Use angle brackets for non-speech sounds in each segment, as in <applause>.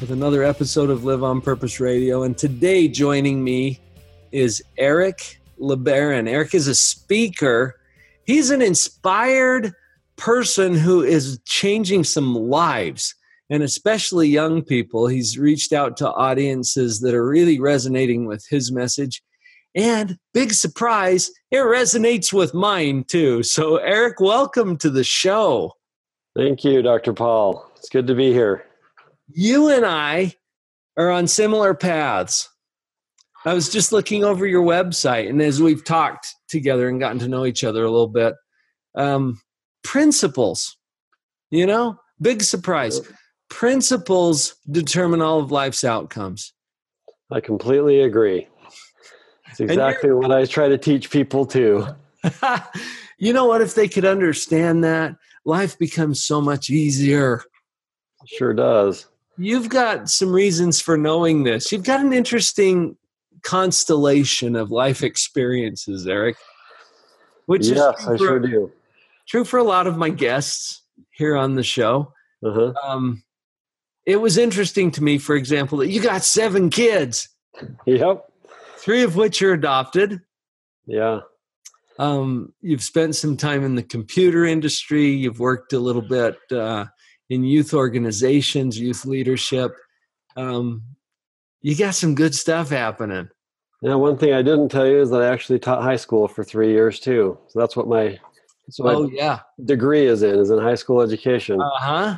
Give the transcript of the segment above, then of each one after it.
with another episode of Live on Purpose Radio. And today, joining me is Eric LeBaron. Eric is a speaker he's an inspired person who is changing some lives and especially young people. He's reached out to audiences that are really resonating with his message. And big surprise, it resonates with mine too. So, Eric, welcome to the show. Thank you, Dr. Paul. It's good to be here. You and I are on similar paths. I was just looking over your website, and as we've talked together and gotten to know each other a little bit, um, principles, you know, big surprise. Principles determine all of life's outcomes. I completely agree. It's exactly what I try to teach people too. <laughs> you know what? If they could understand that, life becomes so much easier. Sure does. You've got some reasons for knowing this. You've got an interesting constellation of life experiences, Eric. Which yes, I sure do. True for a lot of my guests here on the show. Uh-huh. Um, it was interesting to me, for example, that you got seven kids. Yep. Three of which are adopted. Yeah. Um, you've spent some time in the computer industry. You've worked a little bit uh, in youth organizations, youth leadership. Um, you got some good stuff happening. Yeah, one thing I didn't tell you is that I actually taught high school for three years too. So that's what my so oh yeah degree is in is in high school education. Uh huh.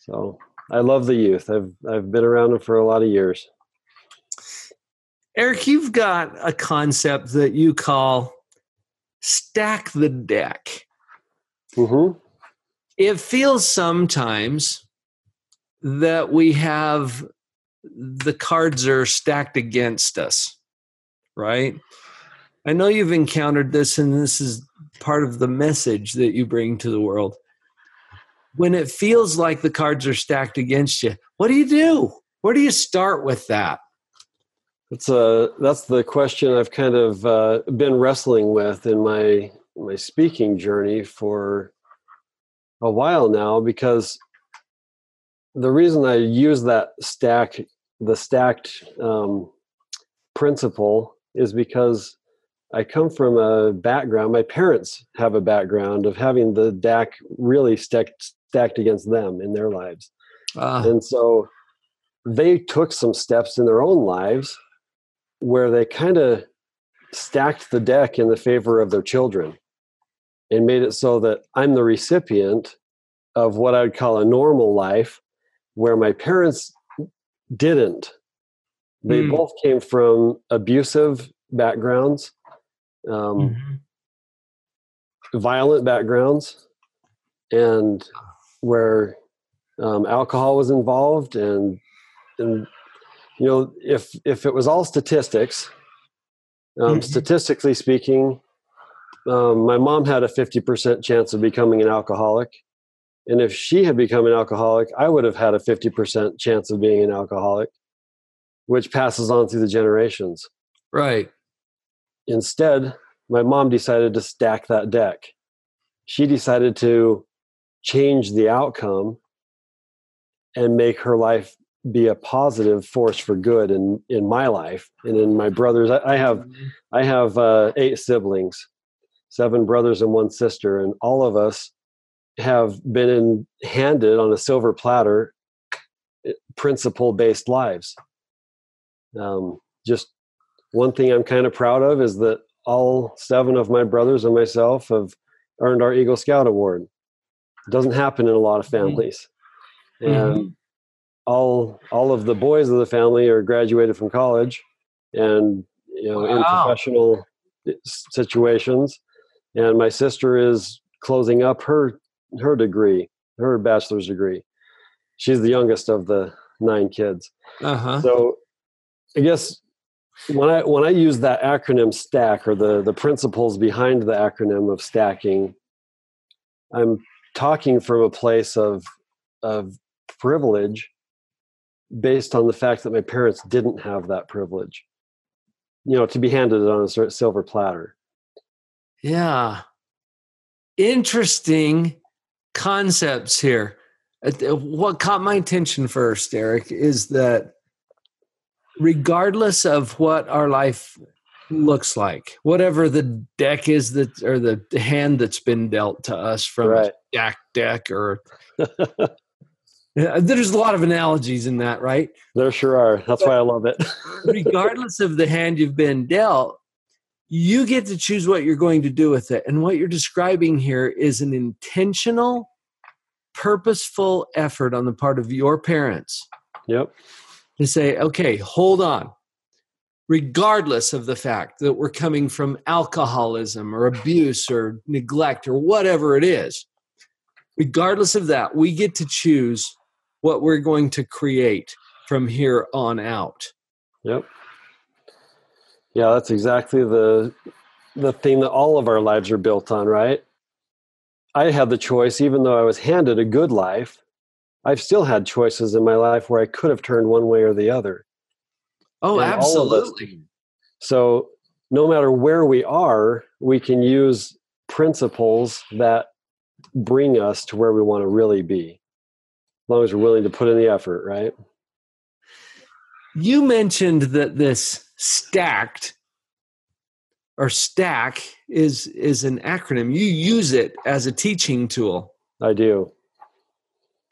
So I love the youth. I've I've been around them for a lot of years. Eric, you've got a concept that you call stack the deck. Mm-hmm. It feels sometimes that we have the cards are stacked against us, right? I know you've encountered this, and this is part of the message that you bring to the world. When it feels like the cards are stacked against you, what do you do? Where do you start with that? That's a that's the question I've kind of uh, been wrestling with in my my speaking journey for a while now because the reason I use that stack the stacked um, principle is because I come from a background. My parents have a background of having the deck really stacked stacked against them in their lives, uh. and so they took some steps in their own lives where they kind of stacked the deck in the favor of their children and made it so that I'm the recipient of what I would call a normal life, where my parents didn't. They mm. both came from abusive backgrounds, um, mm-hmm. violent backgrounds, and where um, alcohol was involved, and and you know if if it was all statistics, um, mm-hmm. statistically speaking, um, my mom had a fifty percent chance of becoming an alcoholic. And if she had become an alcoholic, I would have had a 50% chance of being an alcoholic, which passes on through the generations. Right. Instead, my mom decided to stack that deck. She decided to change the outcome and make her life be a positive force for good in in my life and in my brothers. I, I have mm-hmm. I have uh, eight siblings, seven brothers and one sister, and all of us have been in, handed on a silver platter eh, principle based lives. Um, just one thing I'm kind of proud of is that all seven of my brothers and myself have earned our Eagle Scout Award. It doesn't happen in a lot of mm-hmm. families. Mm-hmm. And all all of the boys of the family are graduated from college and you know wow. in professional eh, situations and my sister is closing up her her degree, her bachelor's degree. She's the youngest of the nine kids. Uh-huh. So I guess when I when I use that acronym stack or the the principles behind the acronym of stacking, I'm talking from a place of of privilege based on the fact that my parents didn't have that privilege. You know, to be handed it on a silver platter. Yeah. Interesting concepts here. Uh, what caught my attention first, Eric, is that regardless of what our life looks like, whatever the deck is that, or the hand that's been dealt to us from Right. a stack deck, or <laughs> there's a lot of analogies in that, right? There sure are. That's why I love it. <laughs> regardless of the hand you've been dealt, you get to choose what you're going to do with it. And what you're describing here is an intentional, purposeful effort on the part of your parents yep. to say, okay, hold on. Regardless of the fact that we're coming from alcoholism or abuse or neglect or whatever it is, regardless of that, we get to choose what we're going to create from here on out. Yep. Yeah, that's exactly the the thing that all of our lives are built on, right? I had the choice, even though I was handed a good life, I've still had choices in my life where I could have turned one way or the other. Oh, And all of us- absolutely. So no matter where we are, we can use principles that bring us to where we want to really be. As long as we're willing to put in the effort, right? You mentioned that this stacked or stack is is an acronym. You use it as a teaching tool. I do.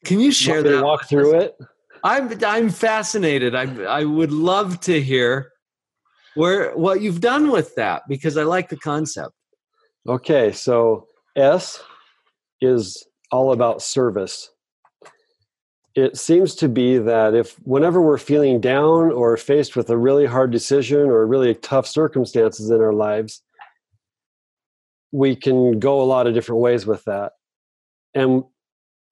Can you share that? walk through us? it? I'm I'm fascinated. I I would love to hear where what you've done with that because I like the concept. Okay, so S is all about service. It seems to be that if whenever we're feeling down or faced with a really hard decision or really tough circumstances in our lives, we can go a lot of different ways with that. And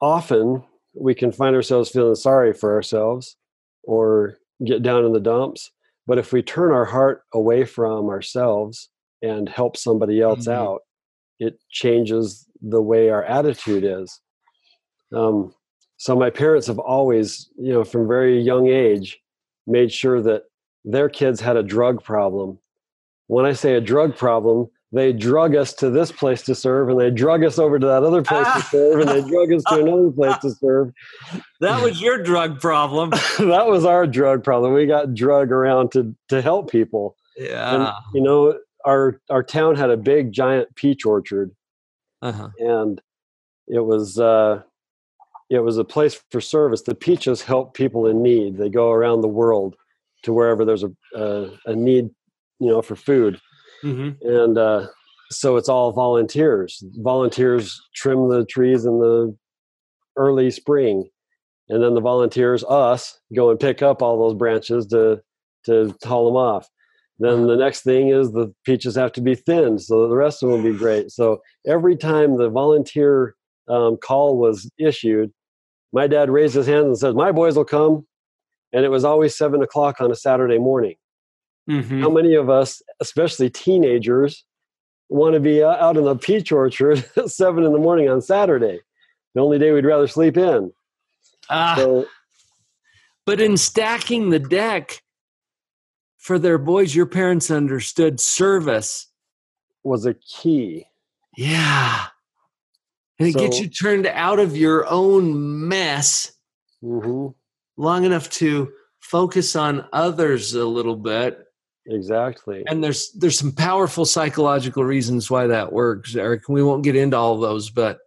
often we can find ourselves feeling sorry for ourselves or get down in the dumps. But if we turn our heart away from ourselves and help somebody else Mhm. out, it changes the way our attitude is. Um, so my parents have always, you know, from very young age, made sure that their kids had a drug problem. When I say a drug problem, they drug us to this place to serve, and they drug us over to that other place to serve, and they <laughs> drug us to another place to serve. That was your drug problem. <laughs> that was our drug problem. We got drug around to to help people. And Yeah. you know, our our town had a big giant peach orchard, Uh-huh. and it was uh, it was a place for service. The peaches help people in need. They go around the world to wherever there's a a, a need, you know, for food, hmm and uh, so it's all volunteers. Volunteers trim the trees in the early spring, and then the volunteers, us, go and pick up all those branches to to haul them off. Then the next thing is the peaches have to be thinned, so the rest of them will be great. So every time the volunteer um, call was issued, my dad raised his hands and said, "My boys will come," and it was always seven o'clock on a Saturday morning. hmm How many of us, especially teenagers, want to be uh, out in the peach orchard <laughs> at seven in the morning on Saturday? The only day we'd rather sleep in. Ah, So but in stacking the deck for their boys, your parents understood service. was a key. Yeah. And it gets you turned out of your own mess hmm long enough to focus on others a little bit. Exactly. And there's there's some powerful psychological reasons why that works, Eric. We won't get into all those, but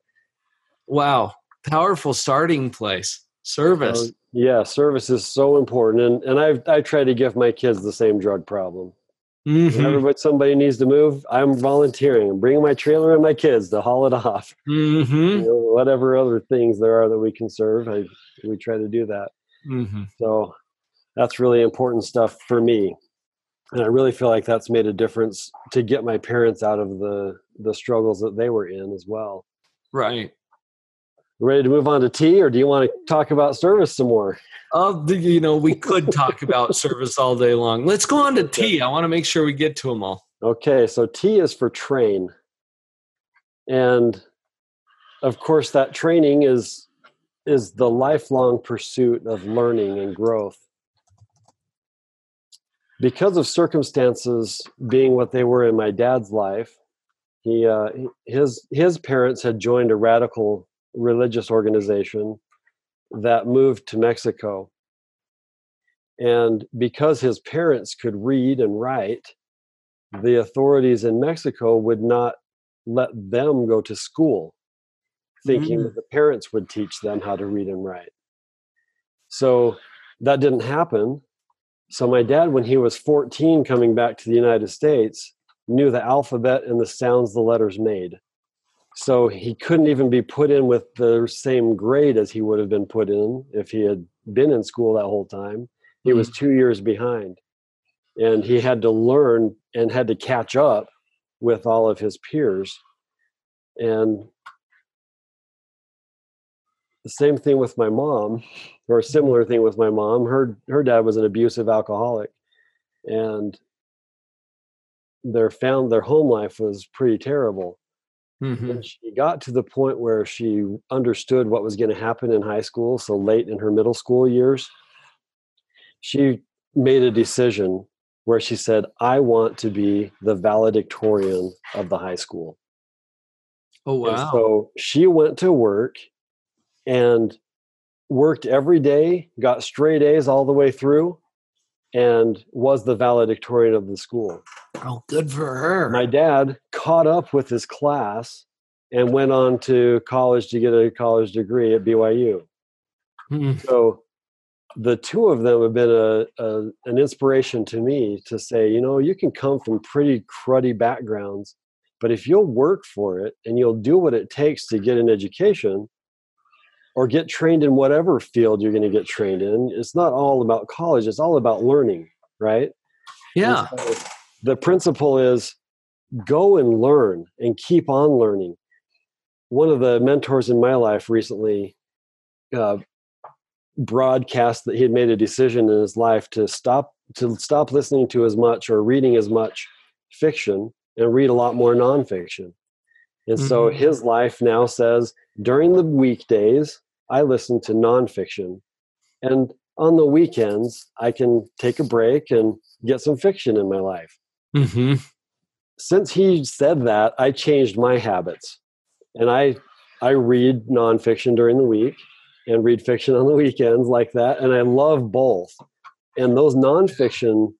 wow, powerful starting place. Service. So, yeah, service is so important, and and I I try to give my kids the same drug problem. Mhm. Whenever somebody needs to move, I'm volunteering. I'm bringing my trailer and my kids to haul it <laughs> off. Mhm. You know, whatever other things there are that we can serve, I we try to do that. Mhm. So that's really important stuff for me. And I really feel like that's made a difference to get my parents out of the the struggles that they were in as well. Right. Ready to move on to T, or do you want to talk about service some more? Uh, you know, we could talk about <laughs> service all day long. Let's go on to T. I want to make sure we get to them all. Okay, so T is for train. And of course that training is is the lifelong pursuit of learning and growth. Because of circumstances being what they were in my dad's life, he uh, his his parents had joined a radical religious organization that moved to Mexico. And because his parents could read and write, the authorities in Mexico would not let them go to school, thinking mm. that the parents would teach them how to read and write. So that didn't happen. So my dad, when he was 14, coming back to the United States, knew the alphabet and the sounds the letters made. So he couldn't even be put in with the same grade as he would have been put in if he had been in school that whole time. He mm-hmm. was two years behind. And he had to learn and had to catch up with all of his peers. And the same thing with my mom, or a similar thing with my mom. Her her dad was an abusive alcoholic. And their found their home life was pretty terrible Mm-hmm. She got to the point where she understood what was going to happen in high school. So late in her middle school years, she made a decision where she said, I want to be the valedictorian of the high school. Oh, wow. And so she went to work and worked every day, got straight A's all the way through, and was the valedictorian of the school. Oh, good for her. My dad caught up with his class and went on to college to get a college degree at BYU. Mm-hmm. So the two of them have been a, a, an inspiration to me to say, you know, you can come from pretty cruddy backgrounds, but if you'll work for it and you'll do what it takes to get an education or get trained in whatever field you're going to get trained in, it's not all about college, it's all about learning, right? Yeah. So the principle is go and learn and keep on learning. One of the mentors in my life recently uh, broadcast that he had made a decision in his life to stop to stop listening to as much or reading as much fiction and read a lot more nonfiction. And mm-hmm. so his life now says during the weekdays, I listen to nonfiction. And on the weekends, I can take a break and get some fiction in my life. Mm-hmm. Since he said that, I changed my habits. And I I read nonfiction during the week and read fiction on the weekends like that. And I love both. And those nonfiction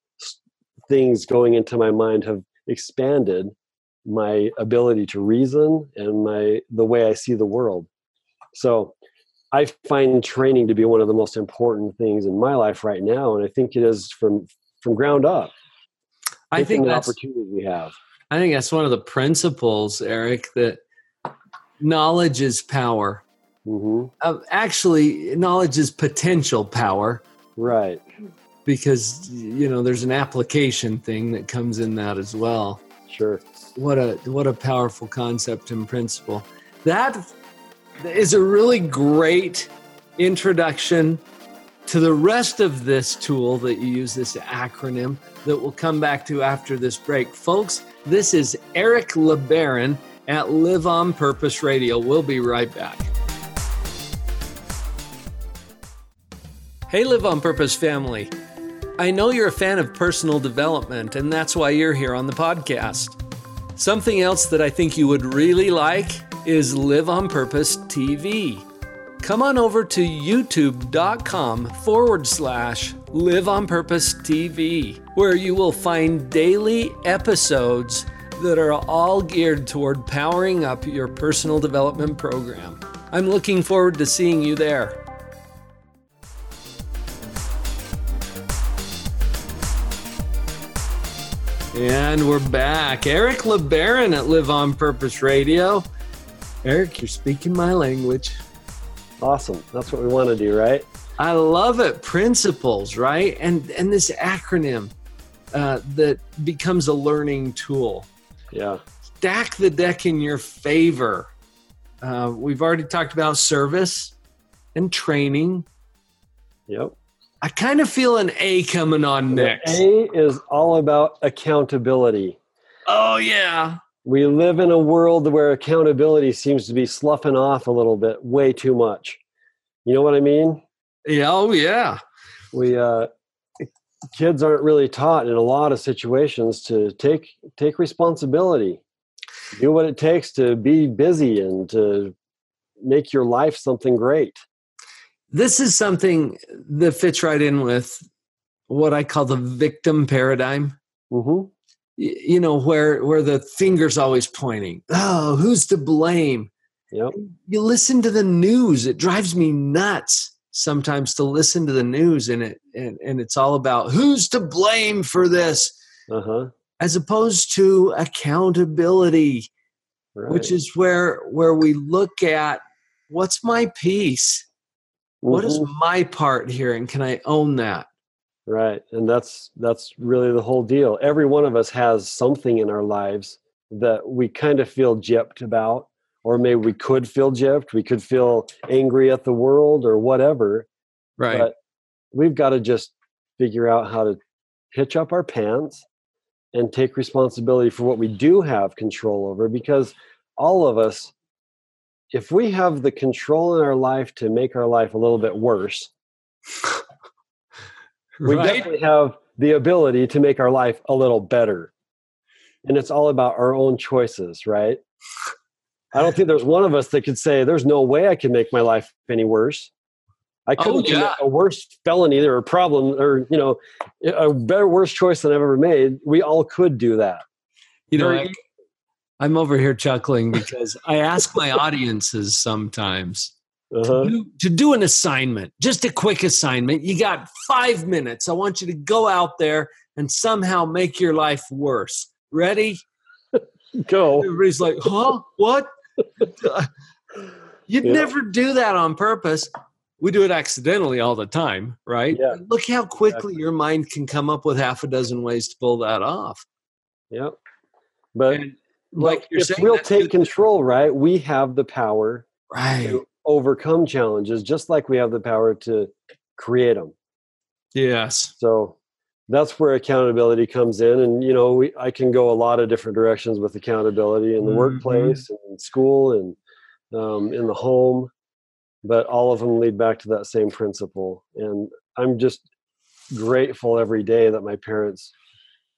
things going into my mind have expanded my ability to reason and my the way I see the world. So I find training to be one of the most important things in my life right now, and I think it is from from ground up. I think the opportunity we have. I think that's one of the principles, Eric, that knowledge is power. Mm-hmm. Uh, actually, knowledge is potential power. Right. Because you know, there's an application thing that comes in that as well. Sure. What a what a powerful concept and principle. That is a really great introduction to the rest of this tool that you use, this acronym that we'll come back to after this break. Folks, this is Eric LeBaron at Live on Purpose Radio. We'll be right back. Hey, Live on Purpose family. I know you're a fan of personal development, and that's why you're here on the podcast. Something else that I think you would really like is Live on Purpose TV. Come on over to youtube.com forward slash Live on Purpose TV, where you will find daily episodes that are all geared toward powering up your personal development program. I'm looking forward to seeing you there. And we're back. Eric LeBaron at Live on Purpose Radio. Eric, you're speaking my language. Awesome. That's what we want to do, right? I love it. Principles, right? And and this acronym uh, that becomes a learning tool. Yeah. Stack the deck in your favor. Uh, we've already talked about service and training. Yep. I kind of feel an A coming on next. A is all about accountability. Oh, yeah. We live in a world where accountability seems to be sloughing off a little bit, way too much. You know what I mean? Yeah. Oh, yeah. We uh, kids aren't really taught in a lot of situations to take take responsibility, do what it takes to be busy and to make your life something great. This is something that fits right in with what I call the victim paradigm. Mm-hmm. You know, where where the finger's always pointing. Oh, who's to blame? Yep. You listen to the news. It drives me nuts sometimes to listen to the news and it and, and it's all about who's to blame for this Uh huh. as opposed to accountability Right. which is where where we look at what's my piece what is Mhm. my part here and can i own that Right. And that's that's really the whole deal. Every one of us has something in our lives that we kind of feel gypped about, or maybe we could feel gypped, we could feel angry at the world or whatever. right But we've got to just figure out how to hitch up our pants and take responsibility for what we do have control over because all of us if we have the control in our life to make our life a little bit worse <laughs> we right definitely have the ability to make our life a little better. And it's all about our own choices, right? I don't think there's one of us that could say, there's no way I can make my life any worse. I Oh, couldn't commit yeah. a worse felony or a problem or, you know, a better, worse choice than I've ever made. We all could do that. you know Very- i'm over here chuckling because i ask my audiences sometimes Uh-huh. to, to do an assignment just a quick assignment you got five minutes i want you to go out there and somehow make your life worse ready <laughs> Go. Everybody's like, huh? What? You'd Yeah. never do that on purpose. We do it accidentally all the time, right? Yeah. Look how quickly your mind can come up with half a dozen ways to pull that off. Yep. But And like you're if saying, we'll take control, right? We have the power right. to overcome challenges just like we have the power to create them. Yes. So that's where accountability comes in. And, you know, we, I can go a lot of different directions with accountability in the Mhm. workplace, in school, and um, in the home. But all of them lead back to that same principle. And I'm just grateful every day that my parents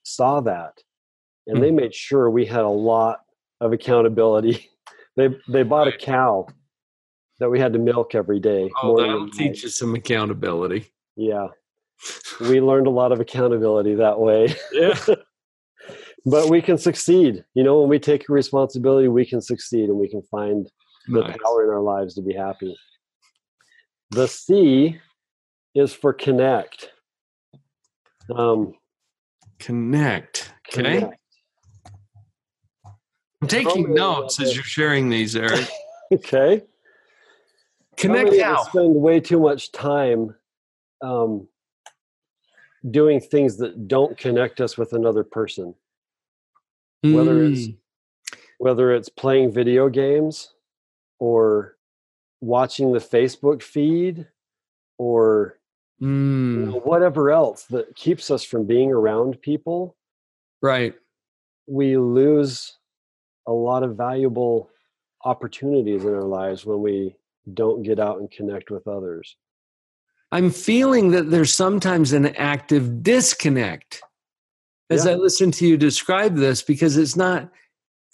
saw that. And they made sure we had a lot of accountability. <laughs> They, they bought a cow that we had to milk every day. Oh, that'll teach you some accountability. Yeah. <laughs> We learned a lot of accountability that way. Yeah. <laughs> but we can succeed. You know, when we take responsibility, we can succeed and we can find the Nice. power in our lives to be happy. The C is for connect. Um, Connect. Okay. connect. I'm taking notes as you're sharing these, Eric. <laughs> Okay. Connect many of us how? spend way too much time um, doing things that don't connect us with another person. whether it's- Mm. whether it's playing video games or watching the Facebook feed or you Mm. know, whatever else that keeps us from being around people, Right. we lose a lot of valuable opportunities in our lives when we don't get out and connect with others. I'm feeling that there's sometimes an active disconnect as Yeah. I listen to you describe this because it's not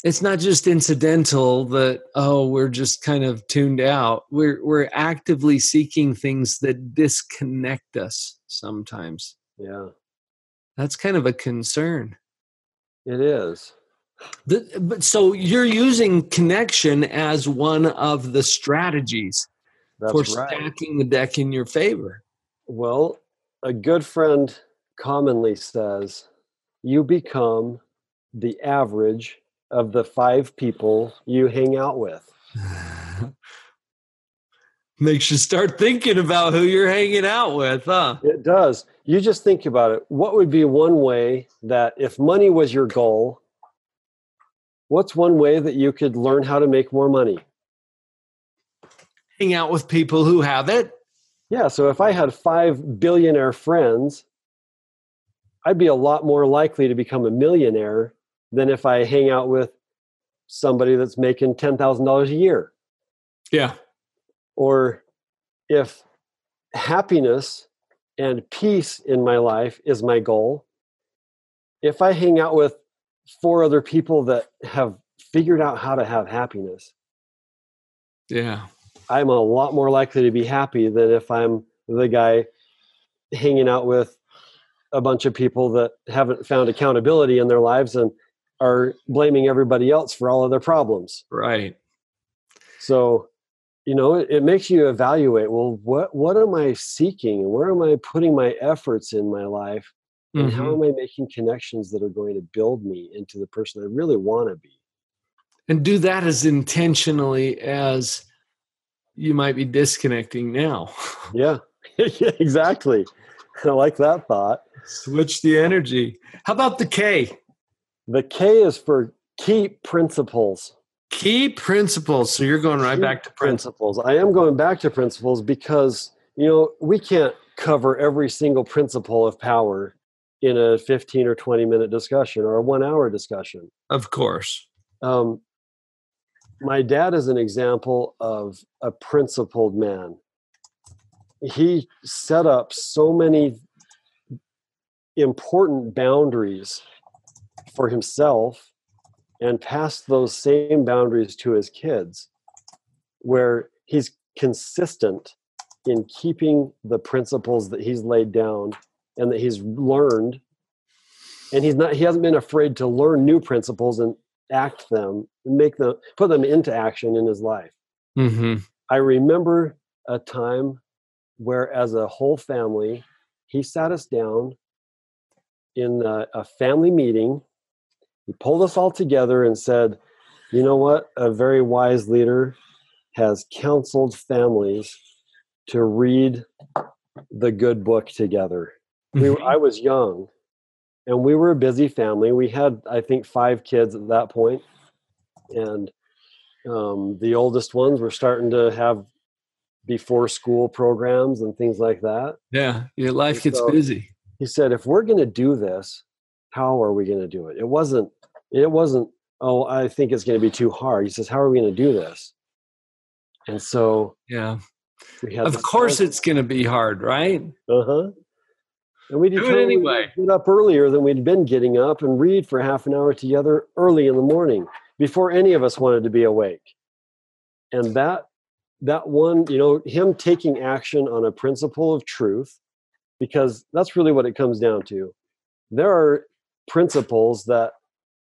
it's not just incidental that oh we're just kind of tuned out. We're we're actively seeking things that disconnect us sometimes. Yeah, That's kind of a concern. it is. The, but so you're using connection as one of the strategies That's for right. stacking the deck in your favor. Well, a good friend commonly says, you become the average of the five people you hang out with. <laughs> Makes you start thinking about who you're hanging out with, huh? It does. You just think about it. What would be one way that if money was your goal, what's one way that you could learn how to make more money? hang out with people who have it. Yeah. So if I had five billionaire friends, I'd be a lot more likely to become a millionaire than if I hang out with somebody that's making $10,000 a year. Yeah. Or if happiness and peace in my life is my goal, if I hang out with four other people that have figured out how to have happiness, Yeah. I'm a lot more likely to be happy than if I'm the guy hanging out with a bunch of people that haven't found accountability in their lives and are blaming everybody else for all of their problems. Right. So, you know, it, it makes you evaluate, well, what what am I seeking? Where am I putting my efforts in my life? And how Mhm. am I making connections that are going to build me into the person I really want to be? And do that as intentionally as you might be disconnecting now. <laughs> <laughs> Yeah. exactly. I like that thought. Switch the energy. How about the K? The K is for key principles. Key principles. So you're going right Keep back to principles. principles. I am going back to principles because, you know, we can't cover every single principle of power in a 15 or 20 minute discussion or a one hour discussion. Of course. Um, my dad is an example of a principled man. He set up so many important boundaries for himself and passed those same boundaries to his kids, where he's consistent in keeping the principles that he's laid down and that he's learned and he's not he hasn't been afraid to learn new principles and act them and make them put them into action in his life. Mm-hmm. i remember a time where as a whole family he sat us down in a, a family meeting. He pulled us all together and said you know what? A very wise leader has counseled families to read the good book together we, Mm-hmm. I was young, and we were a busy family. We had, I think, five kids at that point, and um, the oldest ones were starting to have before school programs and things like that. Yeah. Your life gets So- busy. He said, "If we're going to do this, how are we going to do it?" It wasn't. It wasn't. Oh, I think it's going to be too hard. He says, "How are we going to do this?" And so Yeah. Of course it's going to be hard, right? Uh huh. And we Do it anyway. Get up earlier than we'd been getting up and read for half an hour together early in the morning before any of us wanted to be awake. And that that one, you know, him taking action on a principle of truth, because that's really what it comes down to. There are principles that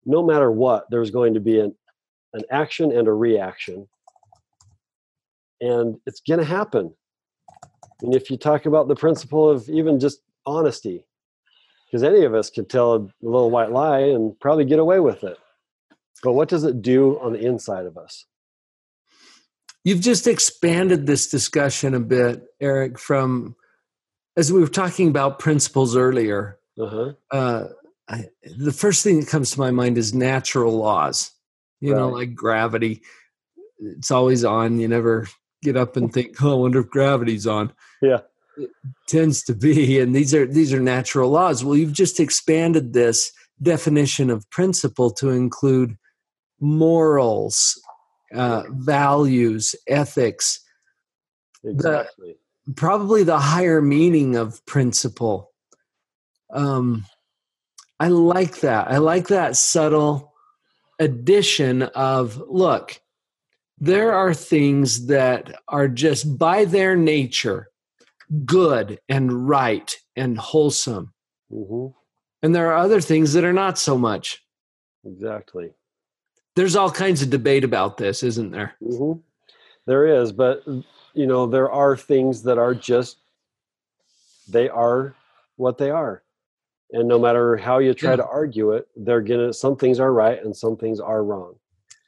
no matter what, there's going to be an, an action and a reaction. And it's going to happen. And if you talk about the principle of even just honesty, because any of us can tell a little white lie and probably get away with it. But what does it do on the inside of us? You've just expanded this discussion a bit, Eric, from as we were talking about principles earlier. Uh-huh. Uh, I, the first thing that comes to my mind is natural laws. You know, like gravity. It's always on. You never get up and <laughs> think, "Oh, I wonder if gravity's on." Yeah. It tends to be, <laughs> and these are these are natural laws. Well, you've just expanded this definition of principle to include morals, uh, values, ethics, Exactly. probably the higher meaning of principle. Um, I like that. I like that subtle addition of look, there are things that are just by their nature good and right and wholesome. hmm And there are other things that are not so much. Exactly. There's all kinds of debate about this, isn't there? hmm There is, but you know, there are things that are just they are what they are. And no matter how you try Yeah. to argue it, they're gonna some things are right and some things are wrong.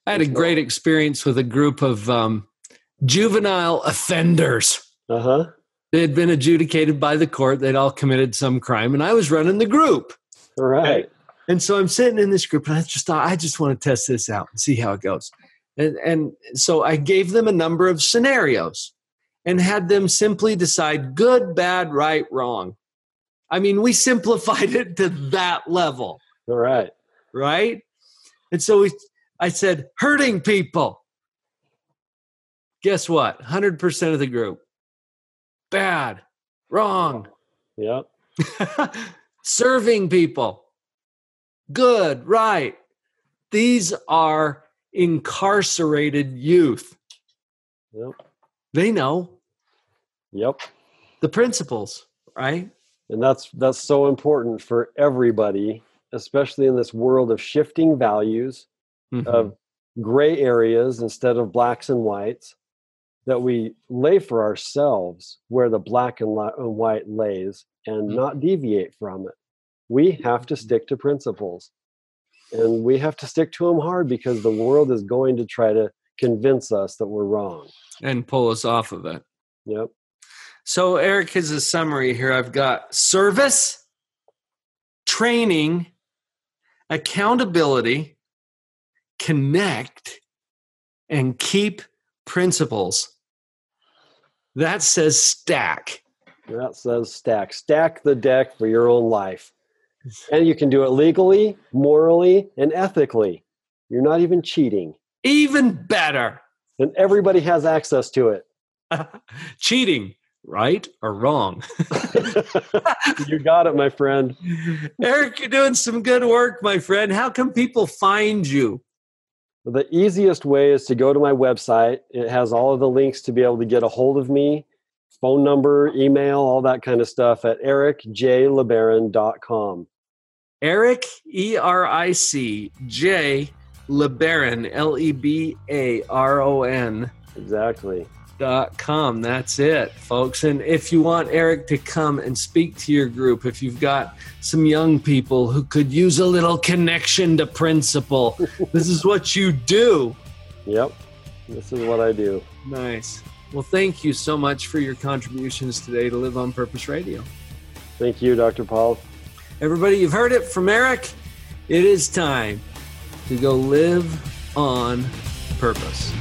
I had a great experience with a group of um, juvenile offenders. Uh-huh. They had been adjudicated by the court. They'd all committed some crime, and I was running the group. Right. And so I'm sitting in this group, and I just thought, I just want to test this out and see how it goes. And, and so I gave them a number of scenarios. and had them simply decide good, bad, right, wrong. I mean, we simplified <laughs> it to that level. All right. Right. And so we, I said, hurting people. Guess what? 100% of the group. Bad, wrong. Yep. <laughs> Serving people. Good, right. These are incarcerated youth. Yep. They know Yep. the principles, right? And that's that's so important for everybody, especially in this world of shifting values, Mhm. of gray areas instead of blacks and whites, that we lay for ourselves where the black and, white lays and Mhm. not deviate from it. We have to stick to principles. And we have to stick to them hard because the world is going to try to convince us that we're wrong. and pull us off of it. Yep. So, Eric, as a summary here, I've got service, training, accountability, connect, and keep principles. That says stack. That says stack. Stack the deck for your own life. And you can do it legally, morally, and ethically. You're not even cheating. Even better. And everybody has access to it. <laughs> Cheating, right or wrong? <laughs> you got it, my friend. Eric, you're doing some good work, my friend. How can people find you? The easiest way is to go to my website. It has all of the links to be able to get a hold of me, phone number, email, all that kind of stuff at ericjlebaron.com. Eric, E R I C J LeBaron, L E B A R O N Exactly. Com. That's it, folks. And if you want Eric to come and speak to your group, if you've got some young people who could use a little connection to principle, this is what you do. Yep. This is what I do. Nice. Well, thank you so much for your contributions today to Live on Purpose Radio. Thank you, Dr. Paul. Everybody, you've heard it from Eric. It is time to go live on purpose.